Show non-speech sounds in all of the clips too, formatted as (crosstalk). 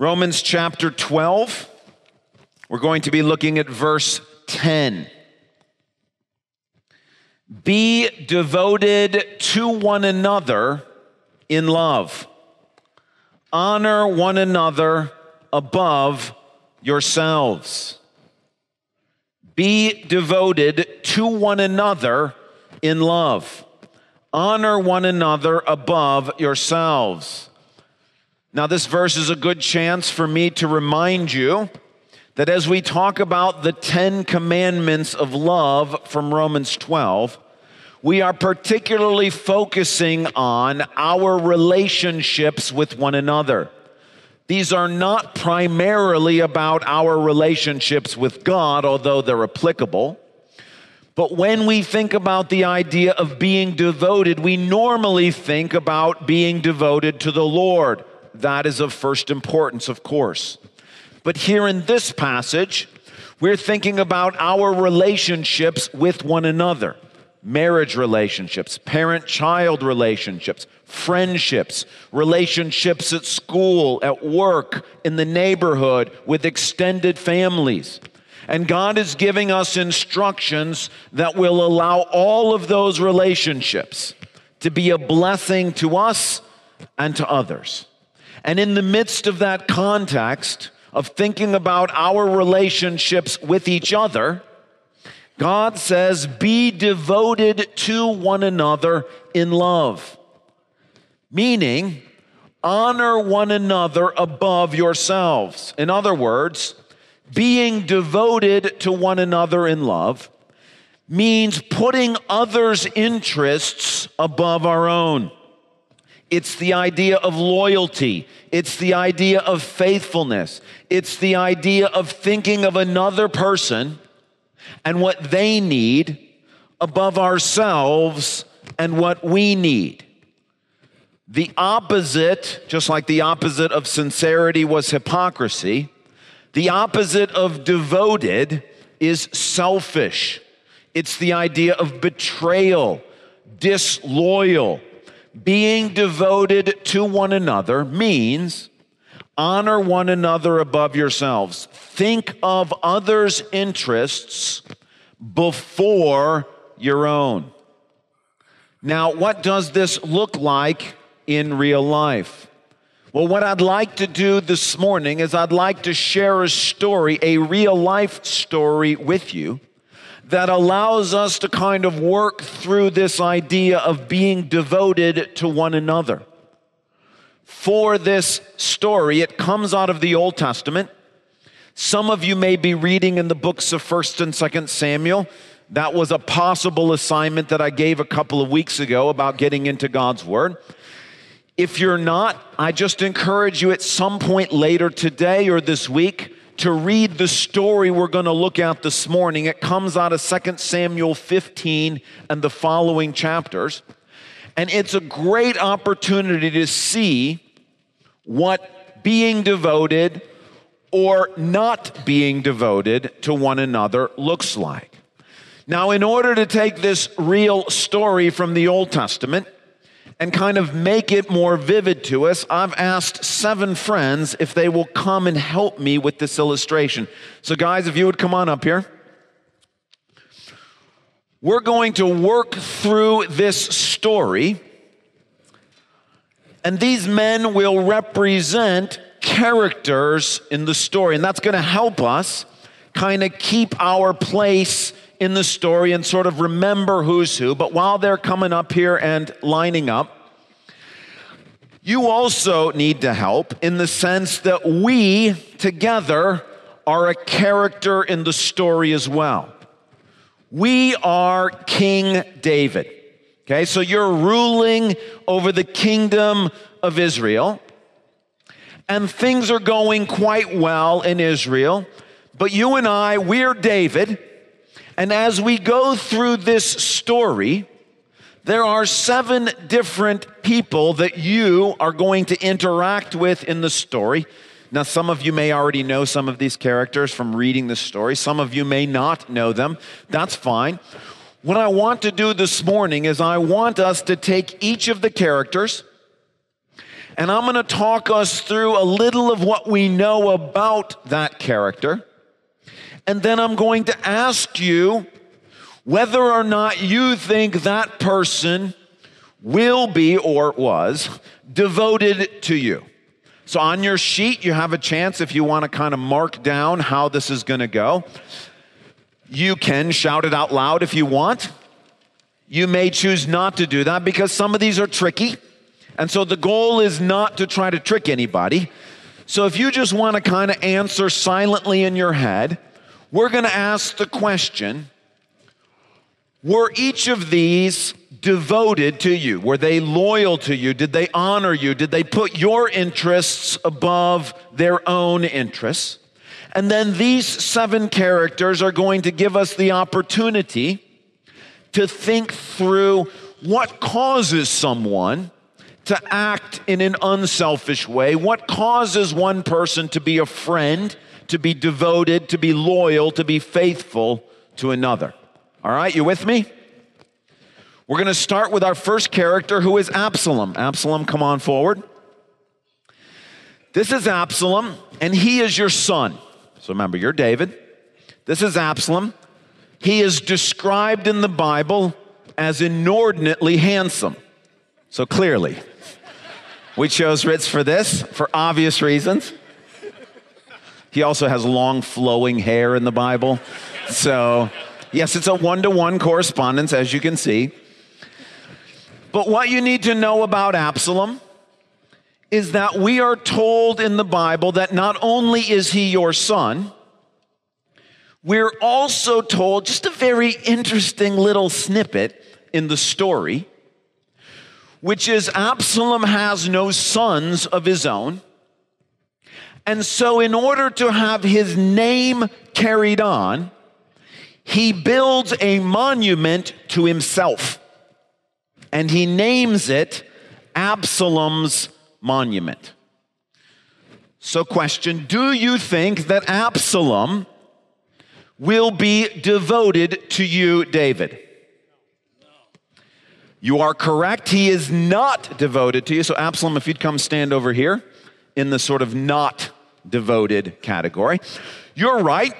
Romans chapter 12, we're going to be looking at verse 10. Be devoted to one another in love. Honor one another above yourselves. Be devoted to one another in love. Honor one another above yourselves. Now, this verse is a good chance for me to remind you that as we talk about the Ten Commandments of love from Romans 12, we are particularly focusing on our relationships with one another. These are not primarily about our relationships with God, although they're applicable. But when we think about the idea of being devoted, we normally think about being devoted to the Lord. That is of first importance, of course. But here in this passage, we're thinking about our relationships with one another marriage relationships, parent child relationships, friendships, relationships at school, at work, in the neighborhood, with extended families. And God is giving us instructions that will allow all of those relationships to be a blessing to us and to others. And in the midst of that context, of thinking about our relationships with each other, God says, be devoted to one another in love. Meaning, honor one another above yourselves. In other words, being devoted to one another in love means putting others' interests above our own. It's the idea of loyalty. It's the idea of faithfulness. It's the idea of thinking of another person and what they need above ourselves and what we need. The opposite, just like the opposite of sincerity was hypocrisy, the opposite of devoted is selfish. It's the idea of betrayal, disloyal being devoted to one another means honor one another above yourselves. Think of others' interests before your own. Now, what does this look like in real life? Well, what I'd like to do this morning is I'd like to share a story, a real life story with you that allows us to kind of work through this idea of being devoted to one another. For this story, it comes out of the Old Testament. Some of you may be reading in the books of 1st and 2nd Samuel. That was a possible assignment that I gave a couple of weeks ago about getting into God's Word. If you're not, I just encourage you at some point later today or this week to read the story we're going to look at this morning. It comes out of 2 Samuel 15 and the following chapters. And it's a great opportunity to see what being devoted or not being devoted to one another looks like. Now, in order to take this real story from the Old Testament and kind of make it more vivid to us, I've asked seven friends if they will come and help me with this illustration. So, guys, if you would come on up here. We're going to work through this story, and these men will represent characters in the story, and that's going to help us kind of keep our place in the story and sort of remember who's who. But while they're coming up here and lining up, you also need to help in the sense that we together are a character in the story as well. We are King David. Okay, so you're ruling over the kingdom of Israel, and things are going quite well in Israel. But you and I, we're David, and as we go through this story, there are seven different people that you are going to interact with in the story. Now, some of you may already know some of these characters from reading the story. Some of you may not know them. That's fine. What I want to do this morning is I want us to take each of the characters And I'm going to talk us through a little of what we know about that character. And then I'm going to ask you whether or not you think that person will be or was devoted to you. So on your sheet, you have a chance if you want to kind of mark down how this is going to go. You can shout it out loud if you want. You may choose not to do that because some of these are tricky. And so the goal is not to try to trick anybody. So if you just want to kind of answer silently in your head, we're going to ask the question Were each of these devoted to you? Were they loyal to you? Did they honor you? Did they put your interests above their own interests? And then these seven characters are going to give us the opportunity to think through what causes someone to act in an unselfish way, what causes one person to be a friend, to be devoted, to be loyal, to be faithful to another. All right, you with me? We're going to start with our first character, who is Absalom. Absalom, come on forward. This is Absalom, and he is your son. So remember, you're David. This is Absalom. He is described in the Bible as inordinately handsome. So clearly, we chose Ritz for this for obvious reasons. He also has long flowing hair in the Bible. So, yes, it's a one to one correspondence, as you can see. But what you need to know about Absalom is that we are told in the Bible that not only is he your son, we're also told just a very interesting little snippet in the story, which is Absalom has no sons of his own. And so, in order to have his name carried on, he builds a monument to himself and he names it Absalom's monument. So, question Do you think that Absalom will be devoted to you, David? You are correct. He is not devoted to you. So, Absalom, if you'd come stand over here in the sort of not devoted category. You're right.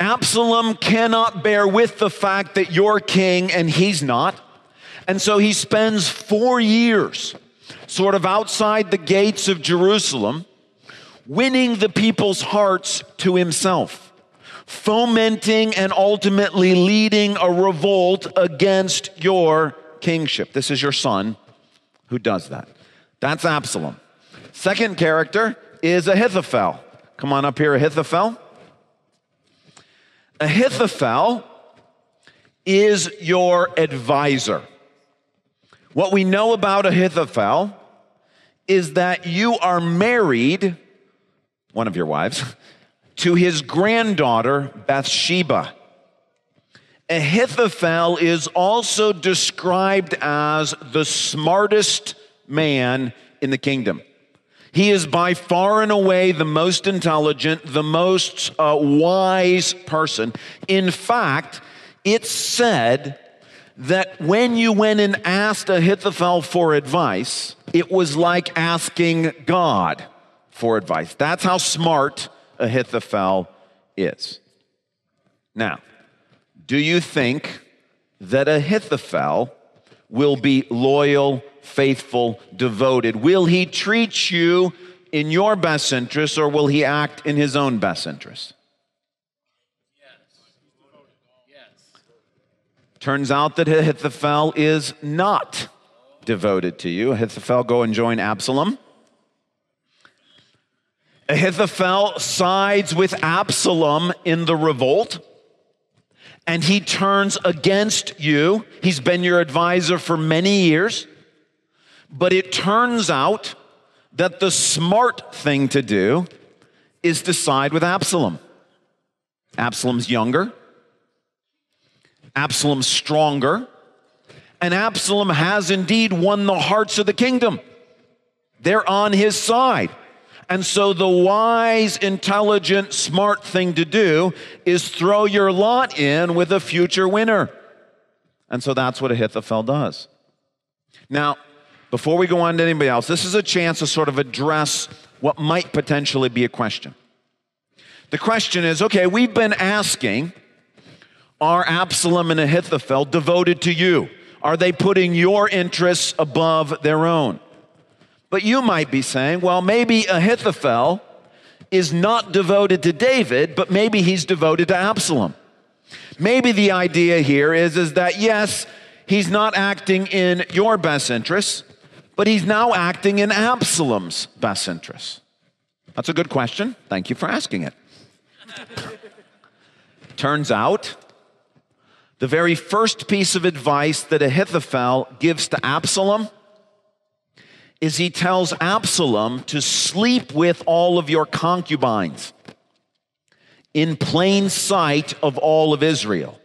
Absalom cannot bear with the fact that you're king and he's not. And so he spends four years sort of outside the gates of Jerusalem, winning the people's hearts to himself, fomenting and ultimately leading a revolt against your kingship. This is your son who does that. That's Absalom. Second character is Ahithophel. Come on up here, Ahithophel. Ahithophel is your advisor. What we know about Ahithophel is that you are married, one of your wives, (laughs) to his granddaughter, Bathsheba. Ahithophel is also described as the smartest man in the kingdom. He is by far and away the most intelligent, the most uh, wise person. In fact, it's said that when you went and asked Ahithophel for advice, it was like asking God for advice. That's how smart Ahithophel is. Now, do you think that Ahithophel will be loyal, faithful, devoted? Will he treat you in your best interest or will he act in his own best interest? Turns out that Ahithophel is not devoted to you. Ahithophel, go and join Absalom. Ahithophel sides with Absalom in the revolt, and he turns against you. He's been your advisor for many years, but it turns out that the smart thing to do is to side with Absalom. Absalom's younger. Absalom's stronger, and Absalom has indeed won the hearts of the kingdom. They're on his side. And so, the wise, intelligent, smart thing to do is throw your lot in with a future winner. And so, that's what Ahithophel does. Now, before we go on to anybody else, this is a chance to sort of address what might potentially be a question. The question is okay, we've been asking, are Absalom and Ahithophel devoted to you? Are they putting your interests above their own? But you might be saying, well, maybe Ahithophel is not devoted to David, but maybe he's devoted to Absalom. Maybe the idea here is, is that yes, he's not acting in your best interests, but he's now acting in Absalom's best interests. That's a good question. Thank you for asking it. Turns out, the very first piece of advice that Ahithophel gives to Absalom is he tells Absalom to sleep with all of your concubines in plain sight of all of Israel.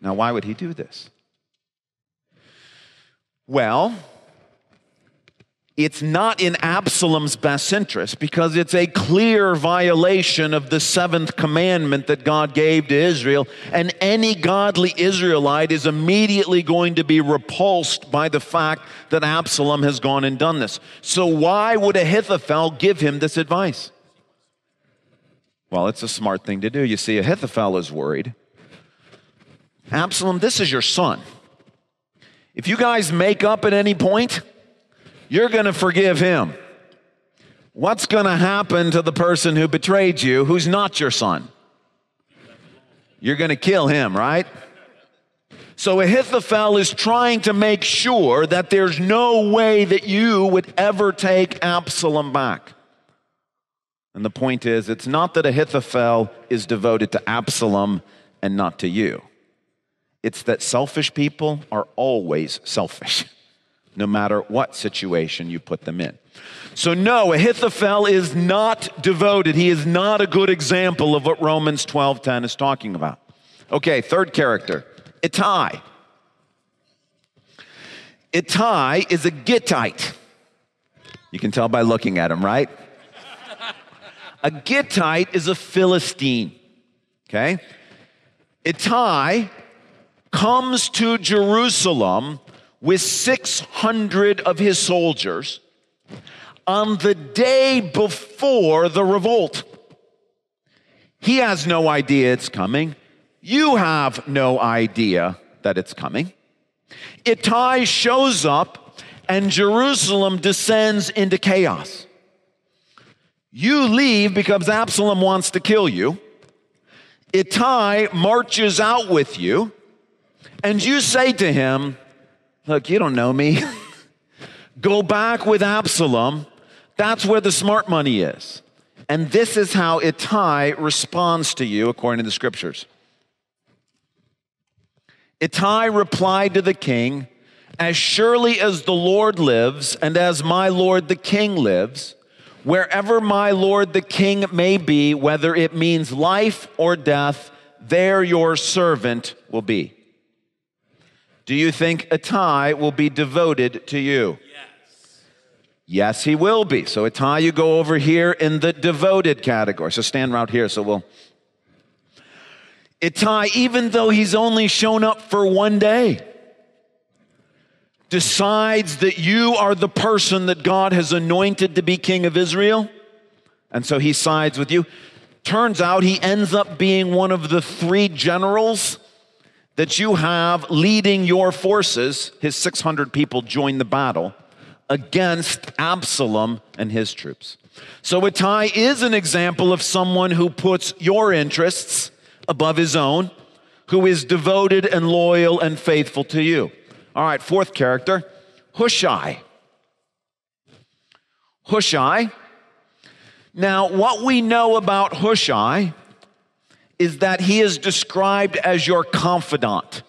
Now, why would he do this? Well, it's not in Absalom's best interest because it's a clear violation of the seventh commandment that God gave to Israel. And any godly Israelite is immediately going to be repulsed by the fact that Absalom has gone and done this. So, why would Ahithophel give him this advice? Well, it's a smart thing to do. You see, Ahithophel is worried. Absalom, this is your son. If you guys make up at any point, you're going to forgive him. What's going to happen to the person who betrayed you who's not your son? You're going to kill him, right? So Ahithophel is trying to make sure that there's no way that you would ever take Absalom back. And the point is, it's not that Ahithophel is devoted to Absalom and not to you. It's that selfish people are always selfish. (laughs) no matter what situation you put them in. So, no, Ahithophel is not devoted. He is not a good example of what Romans 12:10 is talking about. Okay, third character, Ittai. Ittai is a Gittite. You can tell by looking at him, right? a Gittite is a Philistine. Okay? Ittai comes to Jerusalem with 600 of his soldiers on the day before the revolt. He has no idea it's coming. You have no idea that it's coming. Ittai shows up and Jerusalem descends into chaos. You leave because Absalom wants to kill you. Ittai marches out with you, and you say to him, Look, you don't know me. (laughs) Go back with Absalom. That's where the smart money is. And this is how Ittai responds to you according to the scriptures. Ittai replied to the king, As surely as the Lord lives, and as my Lord the king lives, wherever my Lord the king may be, whether it means life or death, there your servant will be. Do you think Ittai will be devoted to you? Yes. Yes, he will be. So, Ittai, you go over here in the devoted category. So, stand right here. So, we'll. Ittai, even though he's only shown up for one day, decides that you are the person that God has anointed to be king of Israel. And so he sides with you. Turns out he ends up being one of the three generals that you have leading your forces, his 600 people join the battle against Absalom and his troops. So Ittai is an example of someone who puts your interests above his own, who is devoted and loyal and faithful to you. All right, fourth character, Hushai. Hushai. Now, what we know about Hushai is that he is described as your confidant.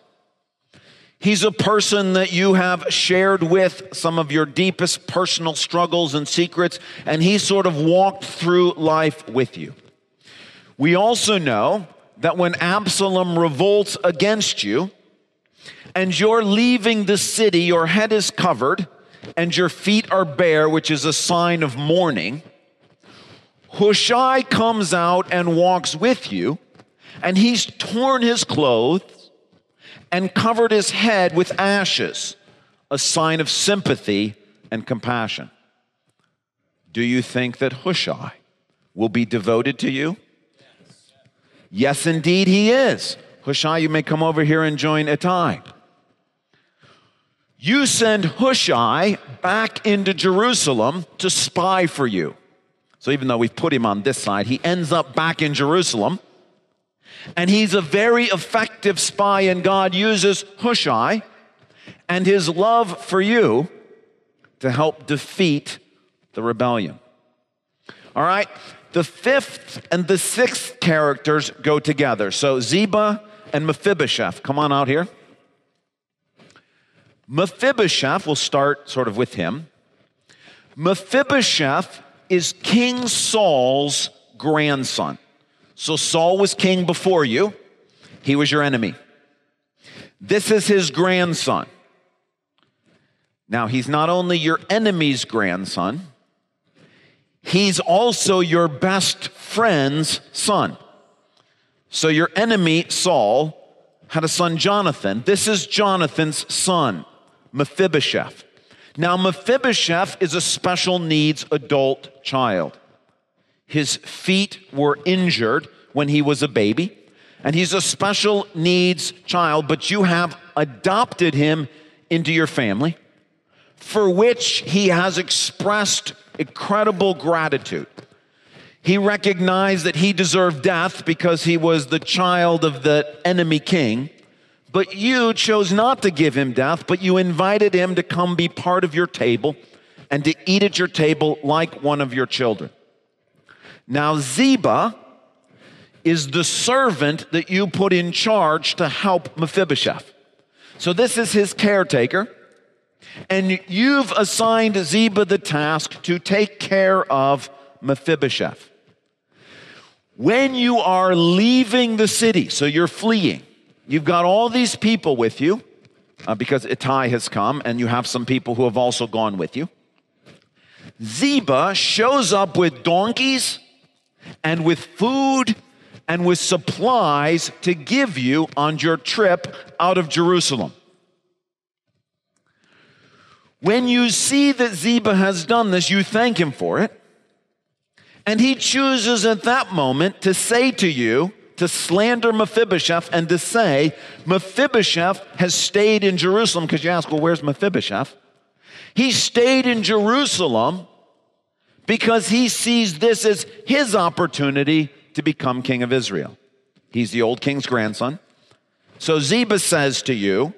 He's a person that you have shared with some of your deepest personal struggles and secrets, and he sort of walked through life with you. We also know that when Absalom revolts against you and you're leaving the city, your head is covered and your feet are bare, which is a sign of mourning, Hushai comes out and walks with you and he's torn his clothes and covered his head with ashes, a sign of sympathy and compassion. Do you think that Hushai will be devoted to you? Yes, indeed, he is. Hushai, you may come over here and join Ittai. You send Hushai back into Jerusalem to spy for you. So even though we've put him on this side, he ends up back in Jerusalem. And he's a very effective spy, and God uses Hushai and his love for you to help defeat the rebellion. All right? The fifth and the sixth characters go together. So Ziba and Mephibosheth, come on out here. Mephibosheth, we'll start sort of with him. Mephibosheth is King Saul's grandson. So Saul was king before you, he was your enemy. This is his grandson. Now, he's not only your enemy's grandson, he's also your best friend's son. So, your enemy, Saul, had a son, Jonathan. This is Jonathan's son, Mephibosheth. Now, Mephibosheth is a special needs adult child. His feet were injured when he was a baby, and he's a special needs child, but you have adopted him into your family, for which he has expressed incredible gratitude. He recognized that he deserved death because he was the child of the enemy king. But you chose not to give him death, but you invited him to come be part of your table and to eat at your table like one of your children. Now, Ziba is the servant that you put in charge to help Mephibosheth. So, this is his caretaker, and you've assigned Ziba the task to take care of Mephibosheth. When you are leaving the city, so you're fleeing, you've got all these people with you uh, because Ittai has come, and you have some people who have also gone with you. Ziba shows up with donkeys and with food and with supplies to give you on your trip out of Jerusalem. When you see that Ziba has done this, you thank him for it. And he chooses at that moment to say to you, to slander Mephibosheth and to say, Mephibosheth has stayed in Jerusalem. Because you ask, well, where's Mephibosheth? He stayed in Jerusalem because he sees this as his opportunity to become king of Israel. He's the old king's grandson. So Ziba says to you,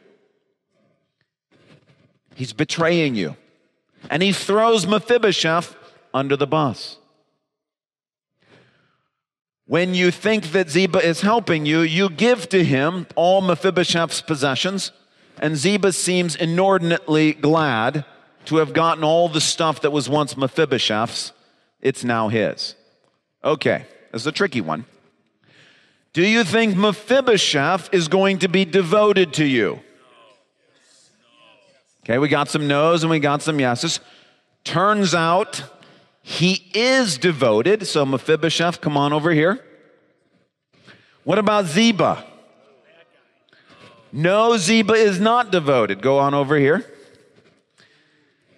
he's betraying you. And he throws Mephibosheth under the bus. When you think that Ziba is helping you, you give to him all Mephibosheth's possessions, and Ziba seems inordinately glad to have gotten all the stuff that was once Mephibosheth's, it's now his. Okay, this is a tricky one. Do you think Mephibosheth is going to be devoted to you? Okay, we got some no's and we got some yeses. Turns out he is devoted. So, Mephibosheth, come on over here. What about Ziba? No, Ziba is not devoted. Go on over here.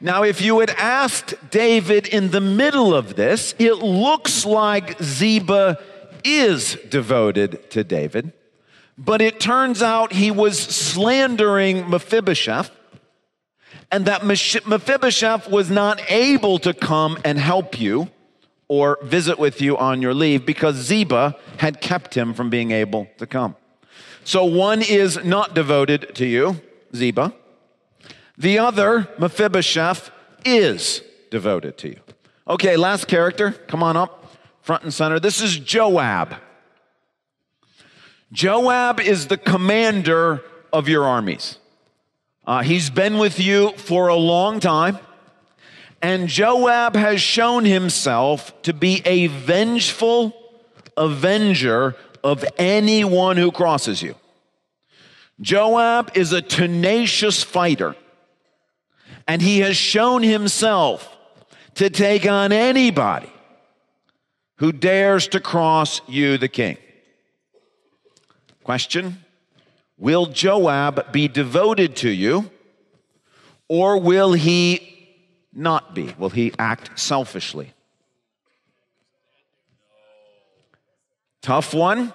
Now, if you had asked David in the middle of this, it looks like Ziba is devoted to David, but it turns out he was slandering Mephibosheth, and that Mephibosheth was not able to come and help you or visit with you on your leave because Ziba had kept him from being able to come. So one is not devoted to you, Ziba. The other, Mephibosheth, is devoted to you. Okay, last character. Come on up, front and center. This is Joab. Joab is the commander of your armies. Uh, he's been with you for a long time. And Joab has shown himself to be a vengeful avenger of anyone who crosses you. Joab is a tenacious fighter and he has shown himself to take on anybody who dares to cross you, the king. Question Will Joab be devoted to you, Or will he not be? Will he act selfishly? Tough one.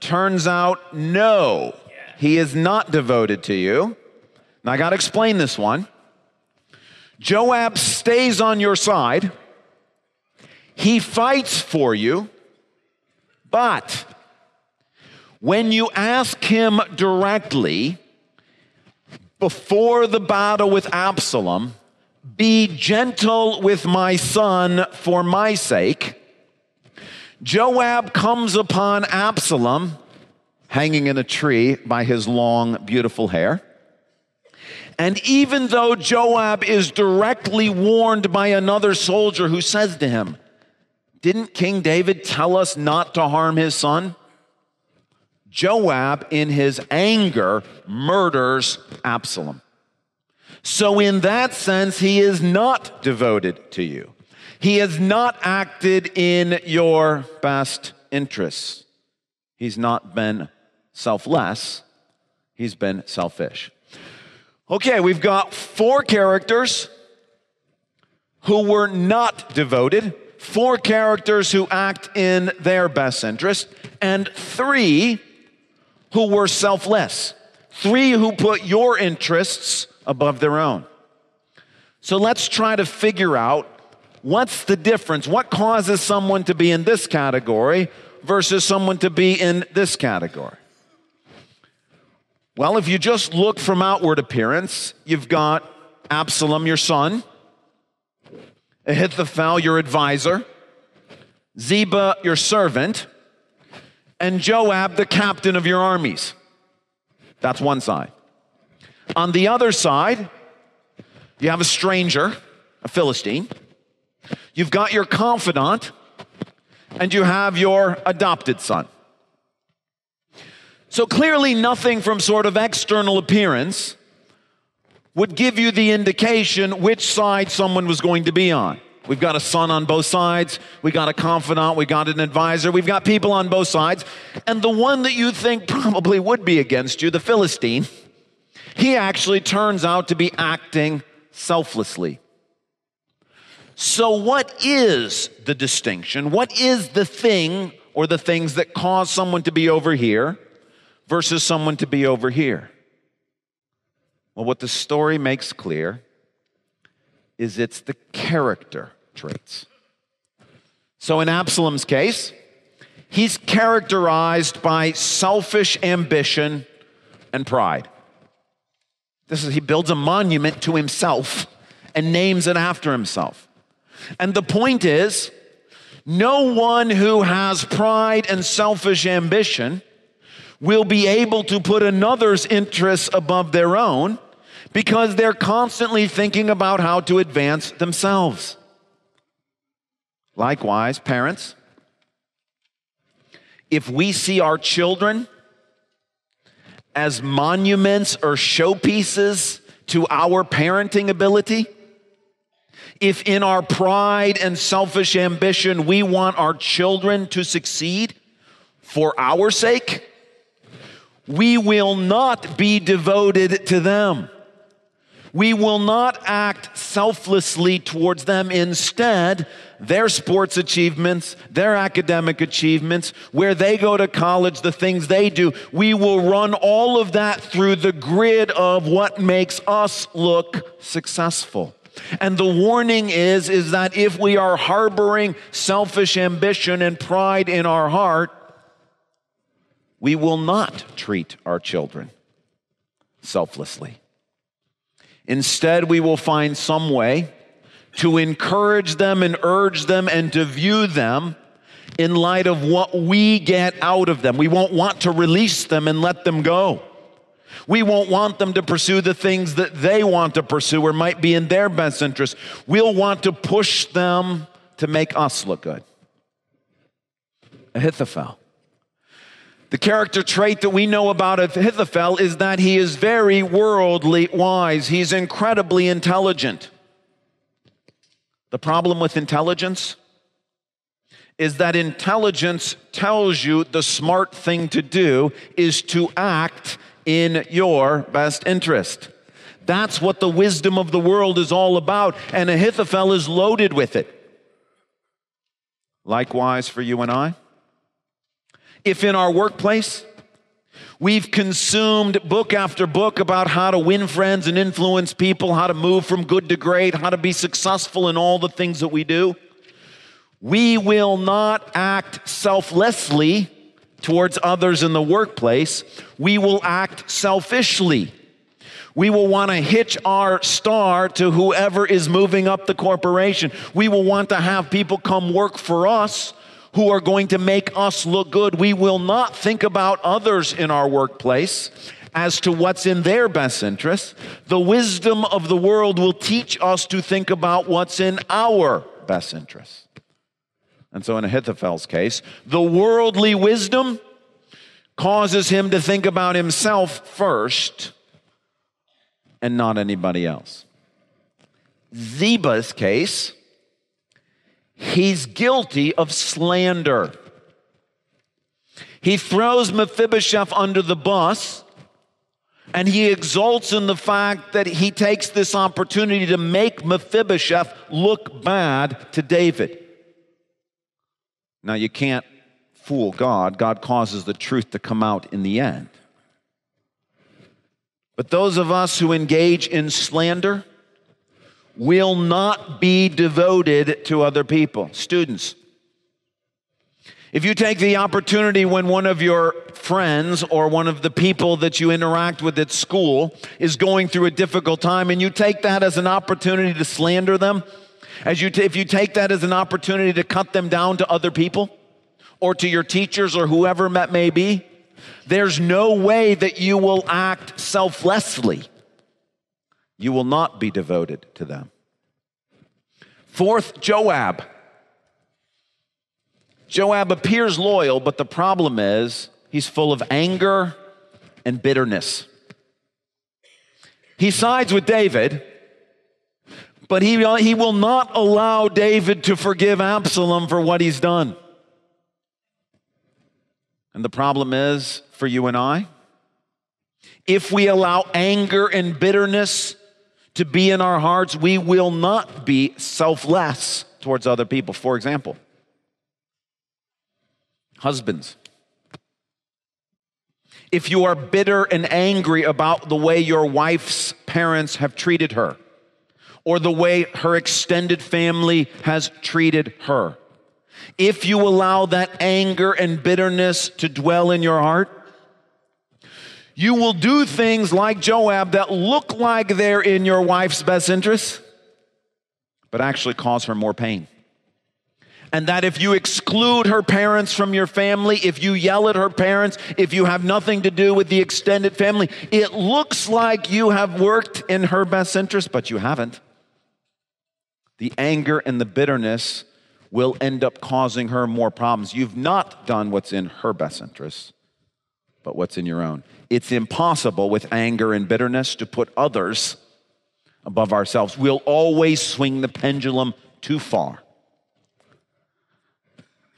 Turns out, no, he is not devoted to you. Now, I got to explain this one. Joab stays on your side, he fights for you, but when you ask him directly before the battle with Absalom, be gentle with my son for my sake Joab comes upon Absalom hanging in a tree by his long, beautiful hair. And even though Joab is directly warned by another soldier who says to him, Didn't King David tell us not to harm his son? Joab, in his anger, murders Absalom. So, in that sense, he is not devoted to you. He has not acted in your best interests. He's not been selfless, he's been selfish. Okay, we've got four characters who were not devoted, four characters who act in their best interest, and three who were selfless, three who put your interests above their own. So let's try to figure out What's the difference? What causes someone to be in this category versus someone to be in this category? Well, if you just look from outward appearance, you've got Absalom, your son, Ahithophel, your advisor, Ziba, your servant, and Joab, the captain of your armies. That's one side. On the other side, you have a stranger, a Philistine You've got your confidant, and you have your adopted son. So clearly, nothing from sort of external appearance would give you the indication which side someone was going to be on. We've got a son on both sides. We got a confidant. We got an advisor. We've got people on both sides. And the one that you think probably would be against you, the Philistine, he actually turns out to be acting selflessly. So, what is the distinction? What is the thing or the things that cause someone to be over here versus someone to be over here? Well, what the story makes clear is it's the character traits. So, in Absalom's case, he's characterized by selfish ambition and pride. This is, he builds a monument to himself and names it after himself. And the point is, no one who has pride and selfish ambition will be able to put another's interests above their own because they're constantly thinking about how to advance themselves. Likewise, parents, if we see our children as monuments or showpieces to our parenting ability, if in our pride and selfish ambition we want our children to succeed for our sake, we will not be devoted to them. We will not act selflessly towards them. Instead, their sports achievements, their academic achievements, where they go to college, the things they do, we will run all of that through the grid of what makes us look successful. And the warning is is that if we are harboring selfish ambition and pride in our heart, we will not treat our children selflessly. Instead, we will find some way to encourage them and urge them and to view them in light of what we get out of them. We won't want to release them and let them go. We won't want them to pursue the things that they want to pursue or might be in their best interest. We'll want to push them to make us look good. Ahithophel. The character trait that we know about Ahithophel is that he is very worldly wise. He's incredibly intelligent. The problem with intelligence is that intelligence tells you the smart thing to do is to act in your best interest. That's what the wisdom of the world is all about, and Ahithophel is loaded with it. Likewise for you and I. If in our workplace, We've consumed book after book about how to win friends and influence people, how to move from good to great, how to be successful in all the things that we do. We will not act selflessly towards others in the workplace. We will act selfishly. We will want to hitch our star to whoever is moving up the corporation. We will want to have people come work for us who are going to make us look good. We will not think about others in our workplace as to what's in their best interest. The wisdom of the world will teach us to think about what's in our best interest. And so, in Ahithophel's case, the worldly wisdom causes him to think about himself first and not anybody else. Ziba's case, he's guilty of slander. He throws Mephibosheth under the bus and he exults in the fact that he takes this opportunity to make Mephibosheth look bad to David. Now, you can't fool God. God causes the truth to come out in the end. But those of us who engage in slander, will not be devoted to other people. Students, if you take the opportunity when one of your friends or one of the people that you interact with at school is going through a difficult time and you take that as an opportunity to slander them, as you t- if you take that as an opportunity to cut them down to other people or to your teachers or whoever that may be, there's no way that you will act selflessly you will not be devoted to them. Fourth, Joab. Joab appears loyal, but the problem is he's full of anger and bitterness. He sides with David, but he, he will not allow David to forgive Absalom for what he's done. And the problem is for you and I, if we allow anger and bitterness to be in our hearts, we will not be selfless towards other people. For example, husbands. If you are bitter and angry about the way your wife's parents have treated her, or the way her extended family has treated her, if you allow that anger and bitterness to dwell in your heart, you will do things like Joab that look like they're in your wife's best interest, but actually cause her more pain. And that if you exclude her parents from your family, if you yell at her parents, if you have nothing to do with the extended family, it looks like you have worked in her best interest, but you haven't. The anger and the bitterness will end up causing her more problems. You've not done what's in her best interest, but what's in your own. It's impossible with anger and bitterness to put others above ourselves. We'll always swing the pendulum too far.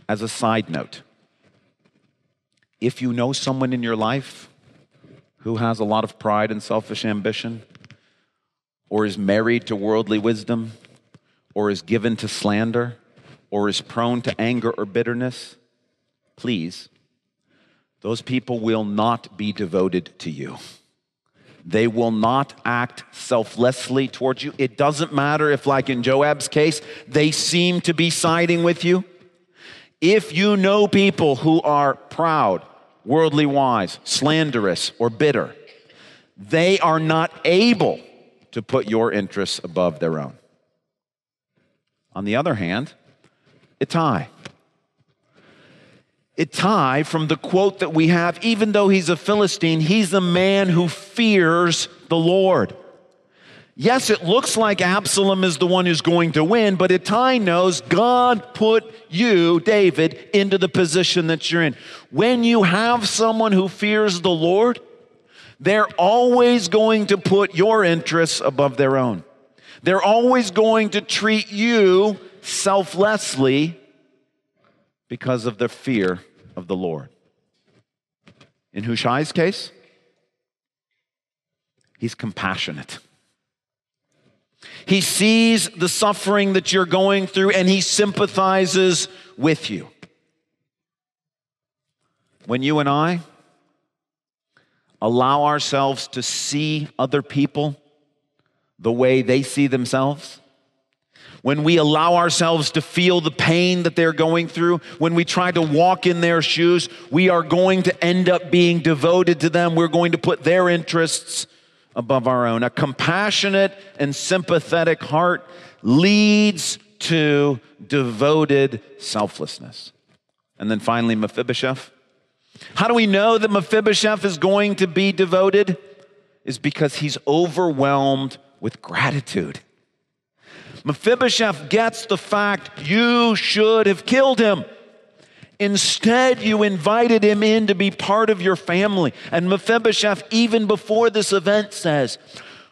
As a side note, if you know someone in your life who has a lot of pride and selfish ambition, or is married to worldly wisdom, or is given to slander, or is prone to anger or bitterness, please those people will not be devoted to you. They will not act selflessly towards you. It doesn't matter if, like in Joab's case, they seem to be siding with you. If you know people who are proud, worldly wise, slanderous, or bitter, they are not able to put your interests above their own. On the other hand, Ittai. Ittai, from the quote that we have, even though he's a Philistine, he's a man who fears the Lord. Yes, it looks like Absalom is the one who's going to win, but Ittai knows God put you, David, into the position that you're in. When you have someone who fears the Lord, they're always going to put your interests above their own. They're always going to treat you selflessly because of their fear of the Lord. In Hushai's case, he's compassionate. He sees the suffering that you're going through and he sympathizes with you. When you and I allow ourselves to see other people the way they see themselves, when we allow ourselves to feel the pain that they're going through, when we try to walk in their shoes, we are going to end up being devoted to them. We're going to put their interests above our own. A compassionate and sympathetic heart leads to devoted selflessness. And then finally, Mephibosheth. How do we know that Mephibosheth is going to be devoted? Is because he's overwhelmed with gratitude. Mephibosheth gets the fact you should have killed him. Instead, you invited him in to be part of your family. And Mephibosheth, even before this event, says,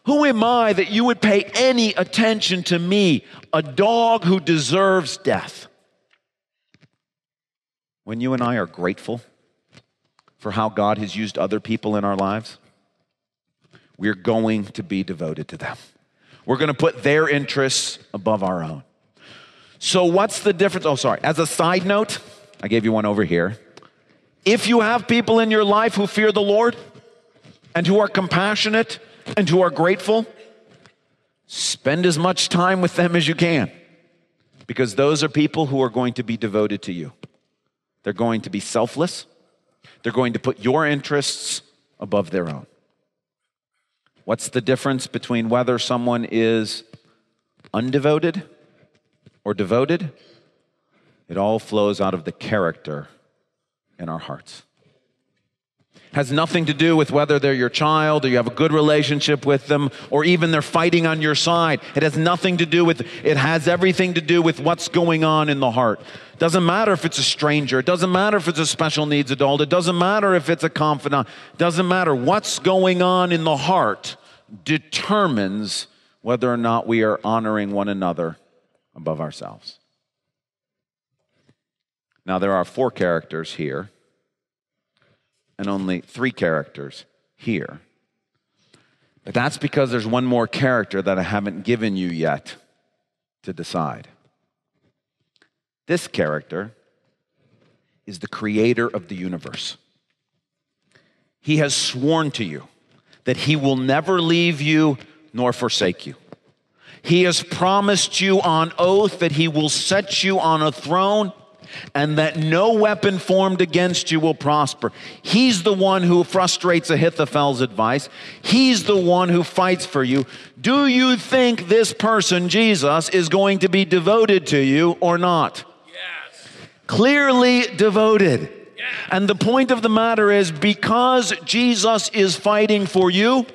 Who am I that you would pay any attention to me, a dog who deserves death? When you and I are grateful for how God has used other people in our lives, we're going to be devoted to them. We're going to put their interests above our own. So, what's the difference? Oh, sorry. As a side note, I gave you one over here. If you have people in your life who fear the Lord and who are compassionate and who are grateful, spend as much time with them as you can because those are people who are going to be devoted to you. They're going to be selfless, they're going to put your interests above their own. What's the difference between whether someone is undevoted or devoted? It all flows out of the character in our hearts. Has nothing to do with whether they're your child or you have a good relationship with them or even they're fighting on your side. It has nothing to do with it has everything to do with what's going on in the heart. Doesn't matter if it's a stranger, it doesn't matter if it's a special needs adult, it doesn't matter if it's a confidant. It doesn't matter what's going on in the heart determines whether or not we are honoring one another above ourselves. Now, there are four characters here and only three characters here. But that's because there's one more character that I haven't given you yet to decide. This character is the creator of the universe. He has sworn to you that He will never leave you nor forsake you. He has promised you on oath that He will set you on a throne and that no weapon formed against you will prosper. He's the one who frustrates Ahithophel's advice. He's the one who fights for you. Do you think this person, Jesus, is going to be devoted to you or not? Yes. Clearly devoted. Yes. And the point of the matter is because Jesus is fighting for you,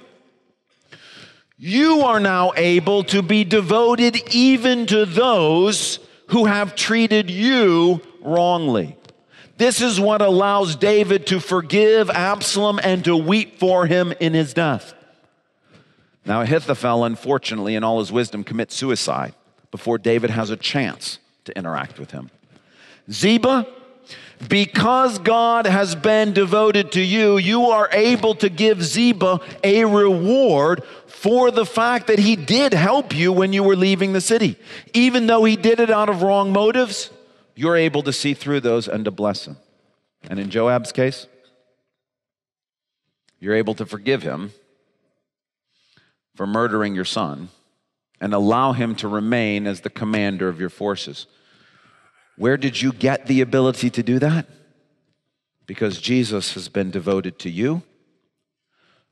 you are now able to be devoted even to those who have treated you wrongly. This is what allows David to forgive Absalom and to weep for him in his death. Now, Ahithophel, unfortunately, in all his wisdom, commits suicide before David has a chance to interact with him. Ziba, because God has been devoted to you, you are able to give Ziba a reward for the fact that he did help you when you were leaving the city. Even though he did it out of wrong motives, you're able to see through those and to bless him. And in Joab's case, you're able to forgive him for murdering your son and allow him to remain as the commander of your forces. Where did you get the ability to do that? Because Jesus has been devoted to you.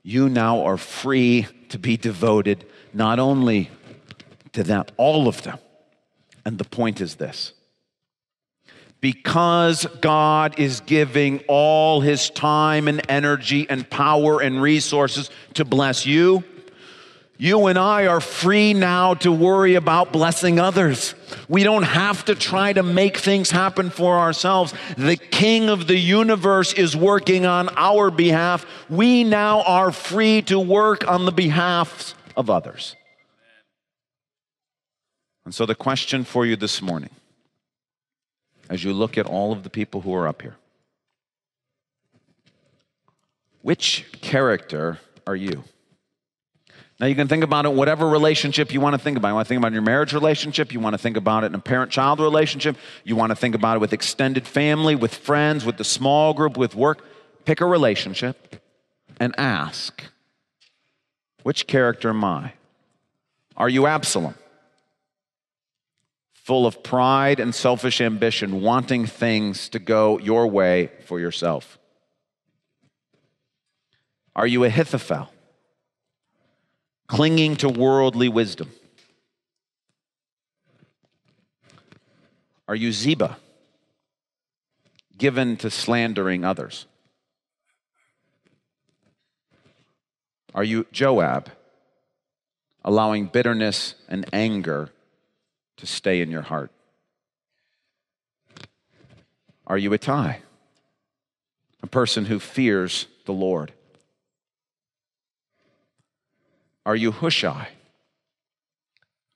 You now are free to be devoted not only to them, all of them. And the point is this because God is giving all his time and energy and power and resources to bless you, you and I are free now to worry about blessing others. We don't have to try to make things happen for ourselves. The King of the universe is working on our behalf. We now are free to work on the behalf of others. And so, the question for you this morning, as you look at all of the people who are up here, which character are you? Now you can think about it whatever relationship you want to think about. You want to think about your marriage relationship, you want to think about it in a parent-child relationship, you want to think about it with extended family, with friends, with the small group, with work. Pick a relationship and ask, which character am I? Are you Absalom? Full of pride and selfish ambition, wanting things to go your way for yourself? Are you Ahithophel? Clinging to worldly wisdom? Are you Ziba, given to slandering others? Are you Joab, allowing bitterness and anger to stay in your heart? Are you Ittai, a person who fears the Lord? Are you Hushai,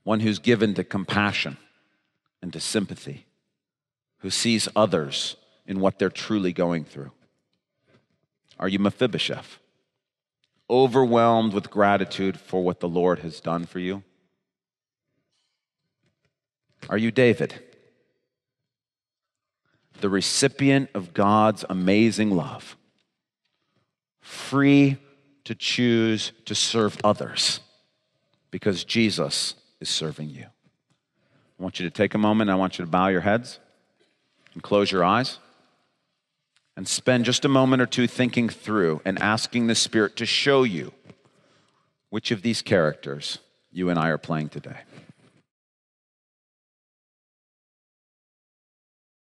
one who's given to compassion and to sympathy, who sees others in what they're truly going through? Are you Mephibosheth, overwhelmed with gratitude for what the Lord has done for you? Are you David, the recipient of God's amazing love, free to choose to serve others because Jesus is serving you. I want you to take a moment. I want you to bow your heads and close your eyes and spend just a moment or two thinking through and asking the Spirit to show you which of these characters you and I are playing today.